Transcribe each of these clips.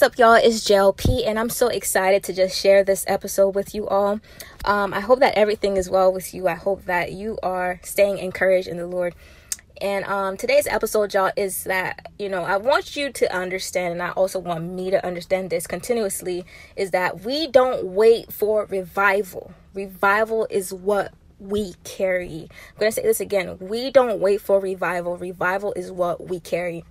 What's up, y'all? It's JLP, and I'm so excited to just share this episode with you all. Um, I hope that everything is well with you. I hope that you are staying encouraged in the Lord. And um, today's episode, y'all, is that, you know, I want you to understand, and I also want me to understand this continuously, is that we don't wait for revival. Revival is what we carry. I'm going to say this again. We don't wait for revival. Revival is what we carry.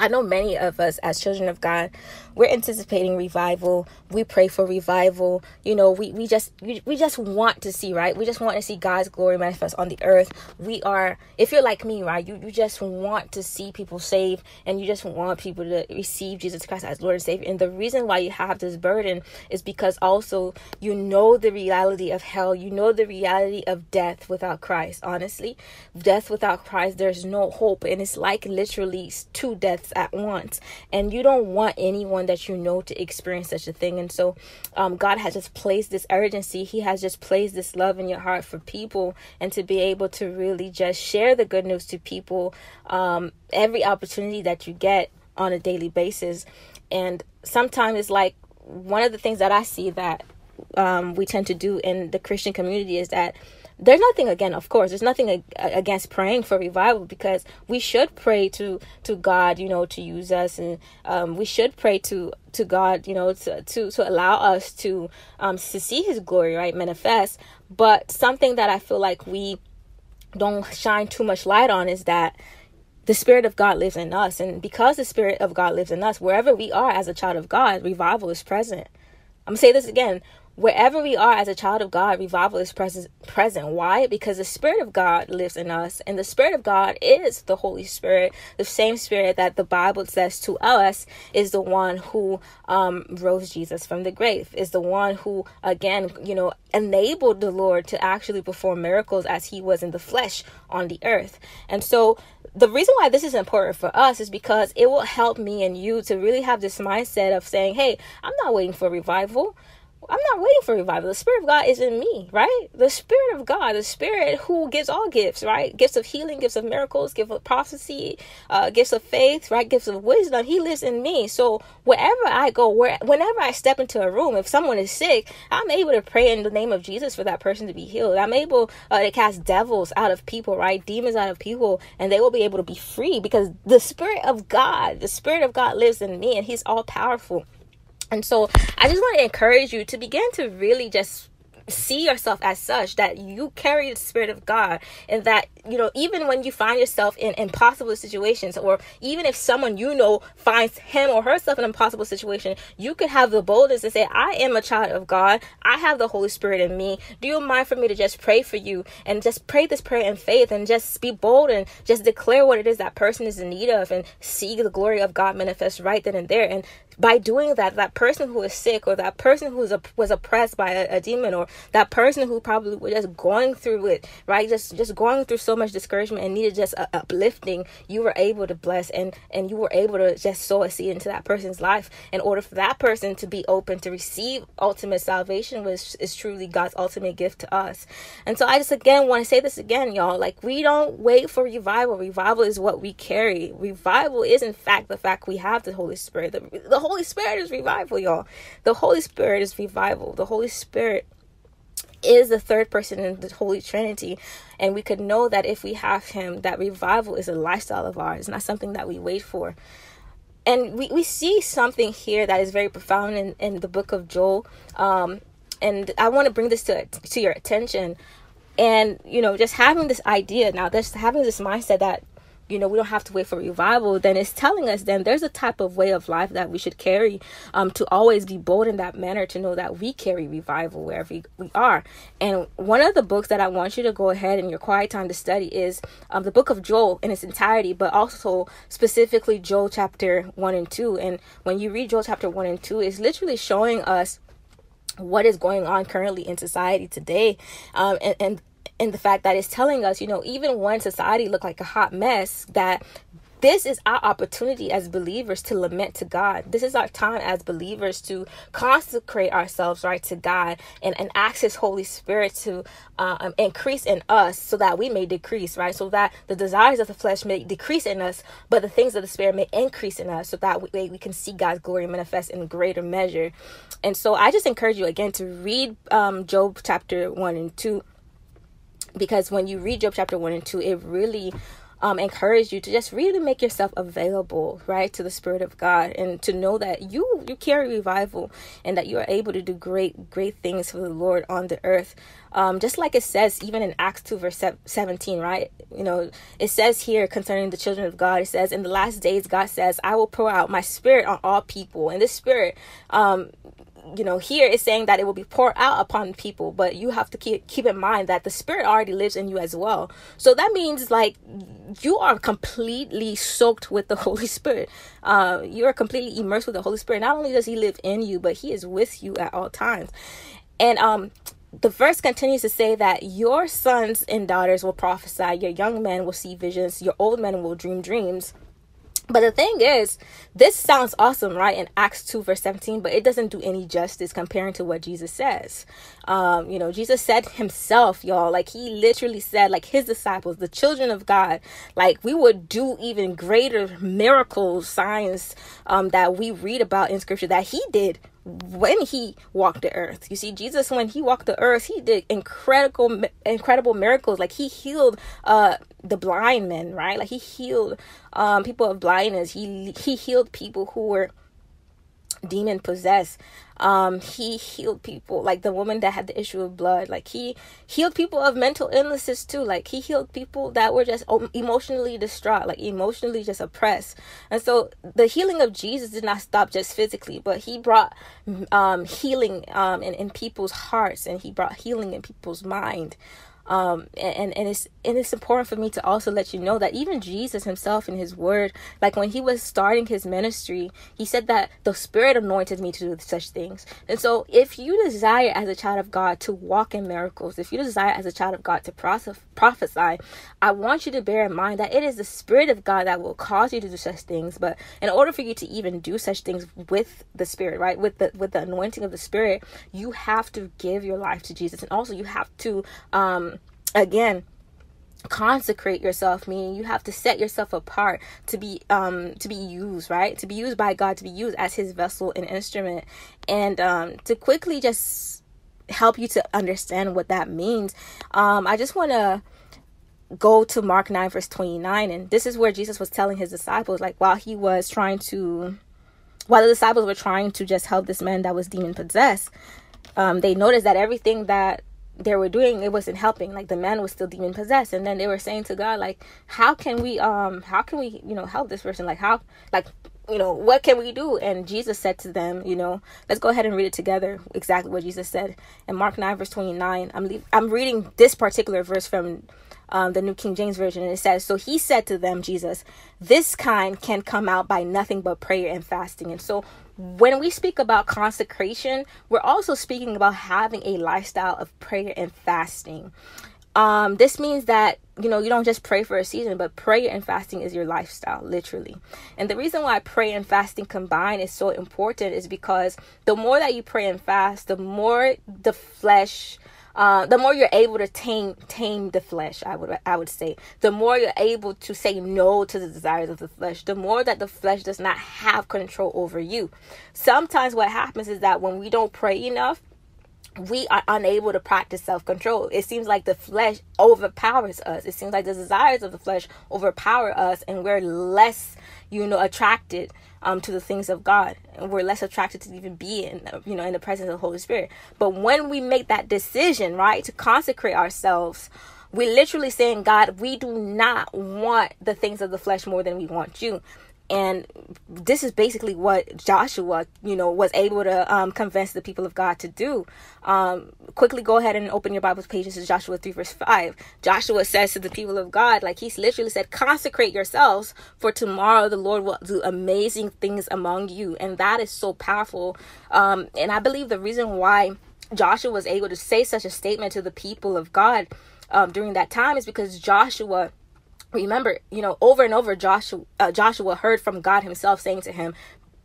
I know many of us as children of God, we're anticipating revival. We pray for revival. You know, we, we just we, we just want to see, right? We just want to see God's glory manifest on the earth. We are if you're like me, right? You you just want to see people saved and you just want people to receive Jesus Christ as Lord and Savior. And the reason why you have this burden is because also you know the reality of hell. You know the reality of death without Christ. Honestly, death without Christ, there's no hope. And it's like literally two deaths at once and you don't want anyone that you know to experience such a thing. And so um, god has just placed this urgency. He has just placed this love in your heart for people and to be able to really just share the good news to people um, every opportunity that you get on a daily basis. And sometimes it's like one of the things that i see that um, we tend to do in the christian community is that there's nothing again of course there's nothing against praying for revival because we should pray to to god you know to use us and um, we should pray to to god you know to to, to allow us to um to see his glory right manifest. But something that i feel like we don't shine too much light on is that the spirit of god lives in us. And because the spirit of god lives in us wherever we are as a child of god revival is present. I'm gonna say this again wherever we are as a child of God, revival is present. Present. Why? Because the Spirit of God lives in us, and the Spirit of God is the Holy Spirit, the same Spirit that the Bible says to us is the one who um, rose Jesus from the grave, is the one who, again, you know, enabled the Lord to actually perform miracles as He was in the flesh on the earth. And so, the reason why this is important for us is because it will help me and you to really have this mindset of saying, "Hey, I'm not waiting for revival." I'm not waiting for revival. The Spirit of God is in me, right? The Spirit of God, the Spirit who gives all gifts, right? Gifts of healing, gifts of miracles, gifts of prophecy, uh, gifts of faith, right? Gifts of wisdom. He lives in me. So wherever I go, where whenever I step into a room, if someone is sick, I'm able to pray in the name of Jesus for that person to be healed. I'm able uh, to cast devils out of people, right? Demons out of people, and they will be able to be free because the Spirit of God, the Spirit of God lives in me, and He's all powerful. And so I just want to encourage you to begin to really just see yourself as such that you carry the spirit of god and that you know even when you find yourself in impossible situations or even if someone you know finds him or herself in an impossible situation you could have the boldness to say i am a child of god. I have the holy spirit in me. Do you mind for me to just pray for you and just pray this prayer in faith and just be bold and just declare what it is that person is in need of and see the glory of god manifest right then and there? And by doing that that person who is sick or that person who a, was oppressed by a, a demon or that person who probably was just going through it right? Just just going through so much discouragement and needed just a, uplifting you were able to bless and and you were able to just sow a seed into that person's life in order for that person to be open to receive ultimate salvation which is truly god's ultimate gift to us. And so i just again want to say this again y'all like we don't wait for revival. Revival is what we carry. Revival is in fact the fact we have the holy spirit. The, the Holy Spirit is revival, y'all. The Holy Spirit is revival. The Holy Spirit is the third person in the Holy Trinity. And we could know that if we have Him, that revival is a lifestyle of ours, not something that we wait for. And we, we see something here that is very profound in, in the book of Joel. Um, and I want to bring this to, to your attention. And, you know, just having this idea now, just having this mindset that you know we don't have to wait for revival then it's telling us then there's a type of way of life that we should carry um, to always be bold in that manner to know that we carry revival wherever we are. And one of the books that i want you to go ahead in your quiet time to study is um, the book of joel in its entirety but also specifically joel chapter 1 and 2 and when you read joel chapter 1 and 2 it's literally showing us what is going on currently in society today. Um, and, and and the fact that it's telling us, you know, even when society looked like a hot mess, that this is our opportunity as believers to lament to God. This is our time as believers to consecrate ourselves right to God and, and ask His Holy Spirit to uh, increase in us so that we may decrease, right? So that the desires of the flesh may decrease in us, but the things of the Spirit may increase in us so that we, we can see God's glory manifest in greater measure. And so I just encourage you again to read um, Joel chapter 1 and 2 because when you read Joel chapter 1 and 2, it really um, you to just really make yourself available, right, to the Spirit of God, and to know that you you carry revival and that you are able to do great great things for the Lord on the earth. Um, just like it says even in Acts two verse seventeen, right? You know, it says here concerning the children of God, it says in the last days, God says, "I will pour out my Spirit on all people," and this Spirit um, you know here it's saying that it will be poured out upon people but you have to keep keep in mind that the spirit already lives in you as well. So that means like you are completely soaked with the holy spirit. Uh, you are completely immersed with the holy spirit. Not only does he live in you but he is with you at all times. And um the verse continues to say that your sons and daughters will prophesy your young men will see visions your old men will dream dreams but the thing is, this sounds awesome, right? In Acts 2, verse 17, but it doesn't do any justice comparing to what Jesus says. Um, you know, Jesus said himself, y'all, like he literally said, like his disciples, the children of God, like we would do even greater miracles, signs um, that we read about in scripture that he did when he walked the earth. You see, Jesus, when he walked the earth, he did incredible, incredible miracles. Like he healed uh, the blind men, right? Like he healed um, people of blindness. He he healed people who were demon possessed. Um he healed people like the woman that had the issue of blood like he healed people of mental illnesses too like he healed people that were just emotionally distraught like emotionally just oppressed. And so the healing of jesus did not stop just physically but he brought um healing um in, in people's hearts and he brought healing in people's mind um, and and it's and it's important for me to also let you know that even Jesus himself in his word like when he was starting his ministry he said that the spirit anointed me to do such things. And so if you desire as a child of God to walk in miracles if you desire as a child of God to prophesy I want you to bear in mind that it is the spirit of God that will cause you to do such things. But in order for you to even do such things with the spirit right with the with the anointing of the spirit you have to give your life to Jesus. And also you have to um again consecrate yourself meaning you have to set yourself apart to be um to be used right? To be used by god to be used as his vessel and instrument. And um to quickly just help you to understand what that means um i just want to go to mark 9 verse 29 and this is where jesus was telling his disciples like while he was trying to while the disciples were trying to just help this man that was demon possessed um, they noticed that everything that they were doing it wasn't helping. Like the man was still demon possessed. And then they were saying to god like how can we um how can we you know help this person? Like how like you know what can we do? And jesus said to them you know let's go ahead and read it together exactly what jesus said. In mark 9 verse 29 i'm le- i'm reading this particular verse from um, the new king james version. And it says so he said to them jesus this kind can come out by nothing but prayer and fasting. And so when we speak about consecration, we're also speaking about having a lifestyle of prayer and fasting. Um, this means that you know you don't just pray for a season, but prayer and fasting is your lifestyle, literally. And the reason why prayer and fasting combined is so important is because the more that you pray and fast, the more the flesh uh, the more you're able to tame tame the flesh i would i would say. The more you're able to say no to the desires of the flesh the more that the flesh does not have control over you. Sometimes what happens is that when we don't pray enough we are unable to practice self control. It seems like the flesh overpowers us. It seems like the desires of the flesh overpower us, and we're less, you know, attracted um, to the things of God, and we're less attracted to even be in, you know, in the presence of the Holy Spirit. But when we make that decision, right, to consecrate ourselves, we're literally saying, God, we do not want the things of the flesh more than we want you and this is basically what joshua you know was able to um, convince the people of god to do. Um, quickly go ahead and open your bible pages to joshua 3 verse 5 joshua says to the people of god like he's literally said consecrate yourselves for tomorrow the lord will do amazing things among you. And that is so powerful. Um, and i believe the reason why joshua was able to say such a statement to the people of god um, during that time is because joshua remember you know over and over joshua uh, joshua heard from god himself saying to him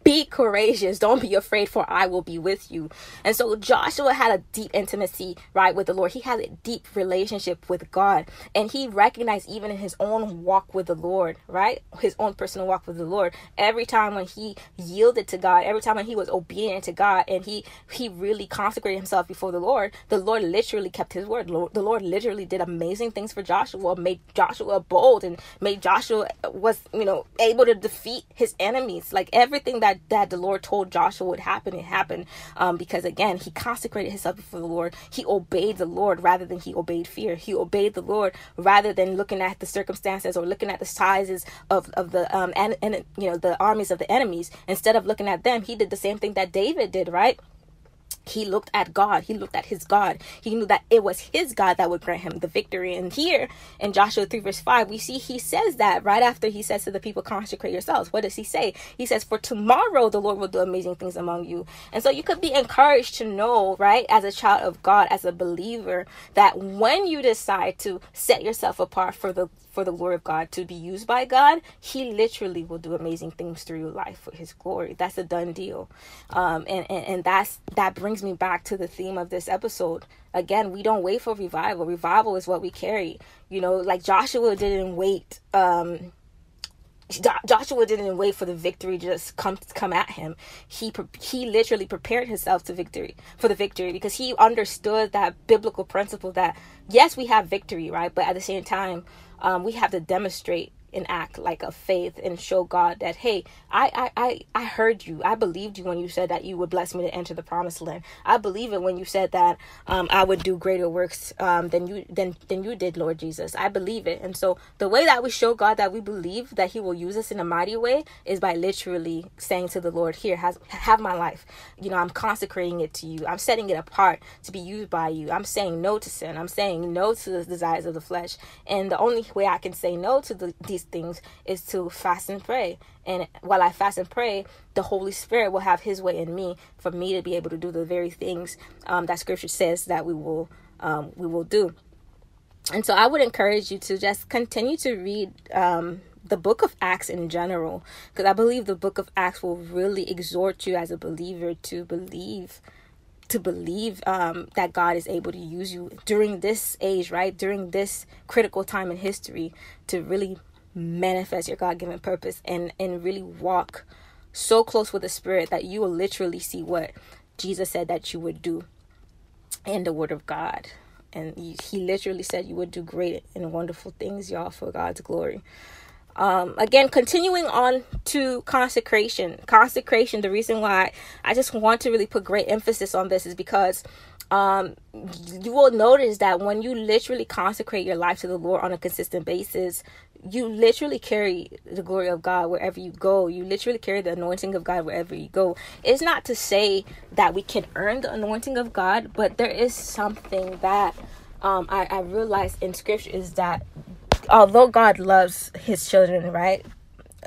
be courageous. Don't be afraid for i will be with you. And so joshua had a deep intimacy right with the lord. He had a deep relationship with god. And he recognized even in his own walk with the lord right? His own personal walk with the lord. Every time when he yielded to god every time when he was obedient to god and he he really consecrated himself before the lord the lord literally kept his word. The lord literally did amazing things for joshua made joshua bold and made joshua was you know able to defeat his enemies. Like everything that that that the Lord told Joshua would happen, it happened. Um, because again, he consecrated himself before the Lord. He obeyed the Lord rather than he obeyed fear. He obeyed the Lord rather than looking at the circumstances or looking at the sizes of, of the um and, and you know the armies of the enemies. Instead of looking at them, he did the same thing that David did, right? He looked at God. He looked at his God. He knew that it was his God that would grant him the victory. And here in Joshua 3, verse 5, we see he says that right after he says to the people, consecrate yourselves. What does he say? He says, For tomorrow the Lord will do amazing things among you. And so you could be encouraged to know, right, as a child of God, as a believer, that when you decide to set yourself apart for the for the glory of God to be used by God, He literally will do amazing things through your life for His glory. That's a done deal, um, and, and and that's that brings me back to the theme of this episode. Again, we don't wait for revival. Revival is what we carry. You know, like Joshua didn't wait. Um, Joshua didn't wait for the victory just come come at him. He he literally prepared himself to victory for the victory because he understood that biblical principle that yes we have victory right, but at the same time um, we have to demonstrate and act like a faith and show God that hey, I, I I I heard you. I believed you when you said that you would bless me to enter the promised land. I believe it when you said that um, I would do greater works um, than you than than you did, Lord Jesus. I believe it. And so the way that we show God that we believe that He will use us in a mighty way is by literally saying to the Lord, "Here, has have my life. You know, I'm consecrating it to you. I'm setting it apart to be used by you. I'm saying no to sin. I'm saying no to the desires of the flesh. And the only way I can say no to the, these these things is to fast and pray. And while I fast and pray, the Holy Spirit will have His way in me for me to be able to do the very things um, that Scripture says that we will um, we will do. And so I would encourage you to just continue to read um, the book of Acts in general, because I believe the book of Acts will really exhort you as a believer to believe to believe um, that God is able to use you during this age, right? During this critical time in history to really manifest your god-given purpose and and really walk so close with the spirit that you will literally see what jesus said that you would do in the word of god. And he literally said you would do great and wonderful things y'all for god's glory. Um, again continuing on to consecration. Consecration the reason why i just want to really put great emphasis on this is because um, you will notice that when you literally consecrate your life to the Lord on a consistent basis, you literally carry the glory of God wherever you go. You literally carry the anointing of God wherever you go. It's not to say that we can earn the anointing of God, but there is something that um, I, I realized in scripture is that although God loves his children, right?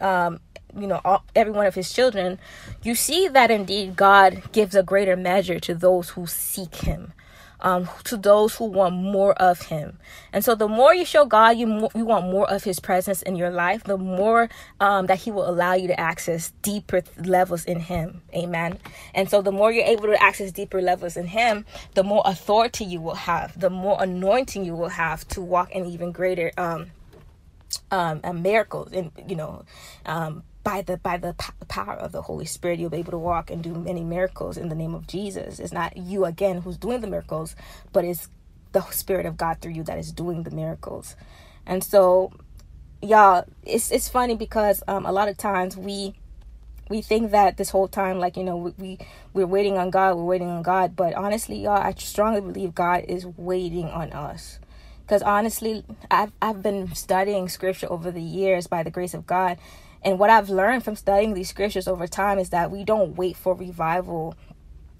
Um, you know, all, every one of his children, you see that indeed God gives a greater measure to those who seek him um, to those who want more of Him. And so, the more you show God you you want more of His presence in your life, the more um, that He will allow you to access deeper levels in Him. Amen. And so, the more you're able to access deeper levels in Him, the more authority you will have, the more anointing you will have to walk in even greater um, um, miracles and you know um, by the by the power of the Holy Spirit, you'll be able to walk and do many miracles in the name of Jesus. It's not you again who's doing the miracles, but it's the Spirit of God through you that is doing the miracles. And so, y'all, it's it's funny because um, a lot of times we we think that this whole time like you know we, we we're waiting on god we're waiting on god but honestly y'all i strongly believe god is waiting on us because honestly I've, I've been studying scripture over the years by the grace of god and what I've learned from studying these scriptures over time is that we don't wait for revival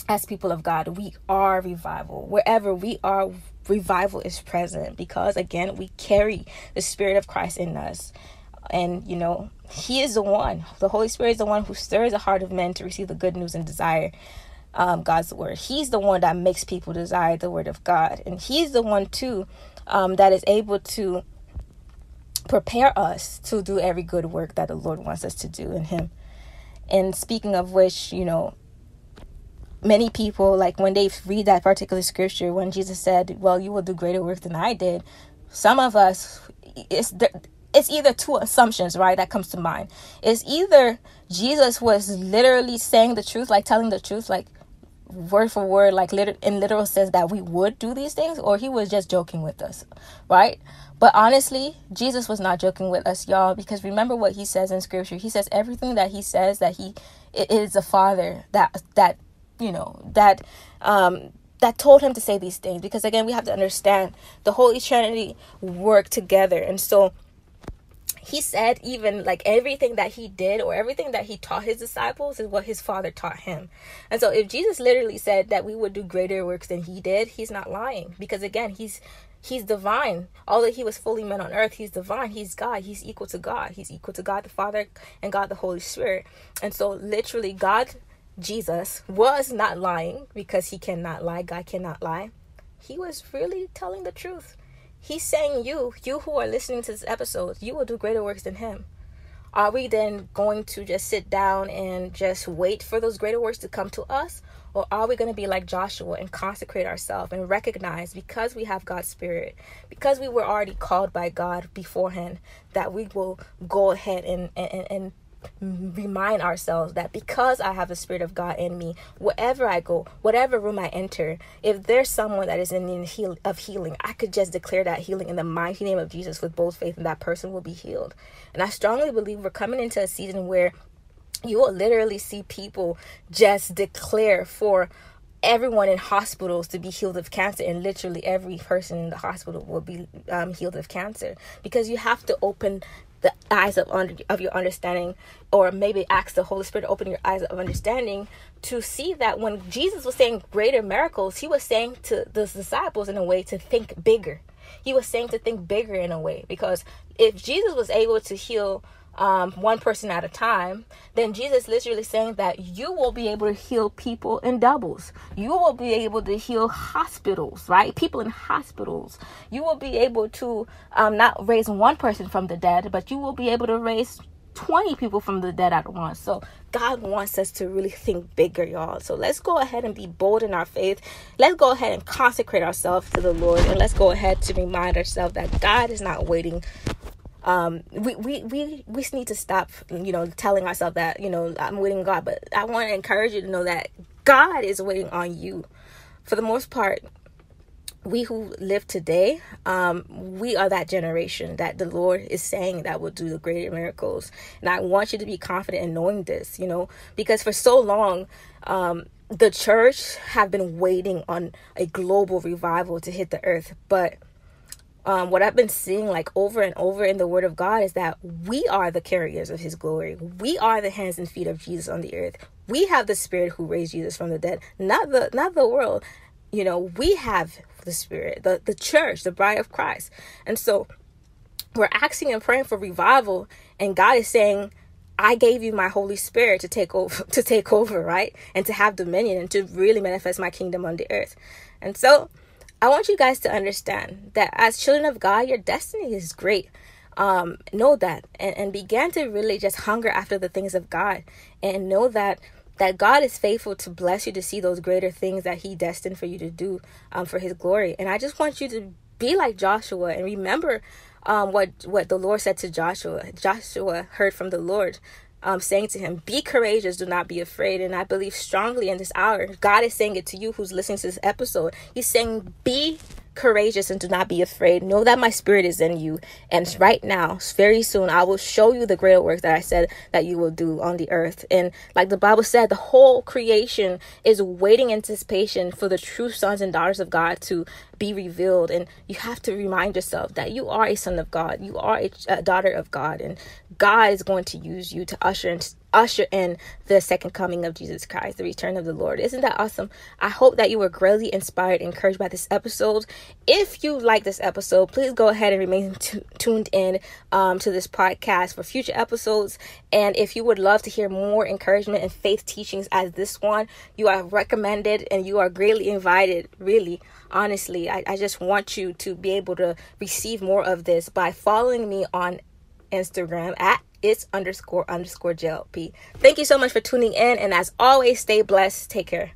as people of God. We are revival. Wherever we are, revival is present because, again, we carry the Spirit of Christ in us. And, you know, He is the one, the Holy Spirit is the one who stirs the heart of men to receive the good news and desire um, God's word. He's the one that makes people desire the word of God. And He's the one, too, um, that is able to prepare us to do every good work that the Lord wants us to do in Him. And speaking of which, you know, many people, like when they read that particular scripture, when Jesus said, Well, you will do greater work than I did, some of us, it's, it's either two assumptions, right, that comes to mind. It's either Jesus was literally saying the truth, like telling the truth, like word for word, like liter- in literal sense that we would do these things, or he was just joking with us, right? But honestly, Jesus was not joking with us, y'all, because remember what he says in scripture. He says everything that he says that he is the Father that that you know that um that told him to say these things because again we have to understand the holy trinity work together and so he said even like everything that he did or everything that he taught his disciples is what his father taught him. And so if Jesus literally said that we would do greater works than he did, he's not lying because again, he's he's divine. Although he was fully man on earth, he's divine. He's God. He's equal to God. He's equal to God the Father and God the Holy Spirit. And so literally God Jesus was not lying because he cannot lie. God cannot lie. He was really telling the truth. He's saying you, you who are listening to this episode, you will do greater works than him. Are we then going to just sit down and just wait for those greater works to come to us? Or are we going to be like Joshua and consecrate ourselves and recognize because we have God's Spirit, because we were already called by God beforehand, that we will go ahead and, and, and remind ourselves that because I have the Spirit of God in me, wherever I go, whatever room I enter, if there's someone that is in need heal- of healing, I could just declare that healing in the mighty name of Jesus with both faith, and that person will be healed. And I strongly believe we're coming into a season where you will literally see people just declare for everyone in hospitals to be healed of cancer and literally every person in the hospital will be um, healed of cancer because you have to open the eyes of under, of your understanding or maybe ask the holy spirit to open your eyes of understanding to see that when jesus was saying greater miracles he was saying to the disciples in a way to think bigger. He was saying to think bigger in a way because if jesus was able to heal um, one person at a time, then Jesus literally saying that you will be able to heal people in doubles. You will be able to heal hospitals, right? People in hospitals. You will be able to um, not raise one person from the dead, but you will be able to raise 20 people from the dead at once. So God wants us to really think bigger, y'all. So let's go ahead and be bold in our faith. Let's go ahead and consecrate ourselves to the Lord. And let's go ahead to remind ourselves that God is not waiting um, we, we, we, we need to stop, you know, telling ourselves that, you know, I'm waiting on God. But I want to encourage you to know that God is waiting on you. For the most part, we who live today, um, we are that generation that the Lord is saying that will do the greater miracles. And I want you to be confident in knowing this, you know, because for so long, um, the church have been waiting on a global revival to hit the earth. But um, what I've been seeing like over and over in the Word of God is that we are the carriers of His glory. We are the hands and feet of Jesus on the earth. We have the Spirit who raised Jesus from the dead, not the not the world. You know, we have the Spirit, the the church, the bride of Christ, and so we're asking and praying for revival, and God is saying. I gave you my Holy Spirit to take over to take over, right? And to have dominion and to really manifest my kingdom on the earth. And so I want you guys to understand that as children of God, your destiny is great. Um, know that and, and begin to really just hunger after the things of God and know that that God is faithful to bless you to see those greater things that He destined for you to do um, for His glory. And I just want you to be like Joshua and remember um, what what the Lord said to Joshua. Joshua heard from the Lord um, saying to him, Be courageous, do not be afraid. And I believe strongly in this hour, God is saying it to you who's listening to this episode. He's saying, Be courageous and do not be afraid. Know that my spirit is in you. And right now, very soon, I will show you the greater work that I said that you will do on the earth. And like the Bible said, the whole creation is waiting anticipation for the true sons and daughters of God to be revealed. And you have to remind yourself that you are a son of God, you are a, daughter of God, and God is going to use you to usher usher in the second coming of Jesus Christ, the return of the Lord. Isn't that awesome? I hope that you were greatly inspired, encouraged by this episode. If you like this episode, please go ahead and remain t- tuned in um, to this podcast for future episodes. And if you would love to hear more encouragement and faith teachings as this one, you are recommended and you are greatly invited, really honestly I, I just want you to be able to receive more of this by following me on instagram at it's underscore underscore JLP. Thank you so much for tuning in. And as always, stay blessed. Take care.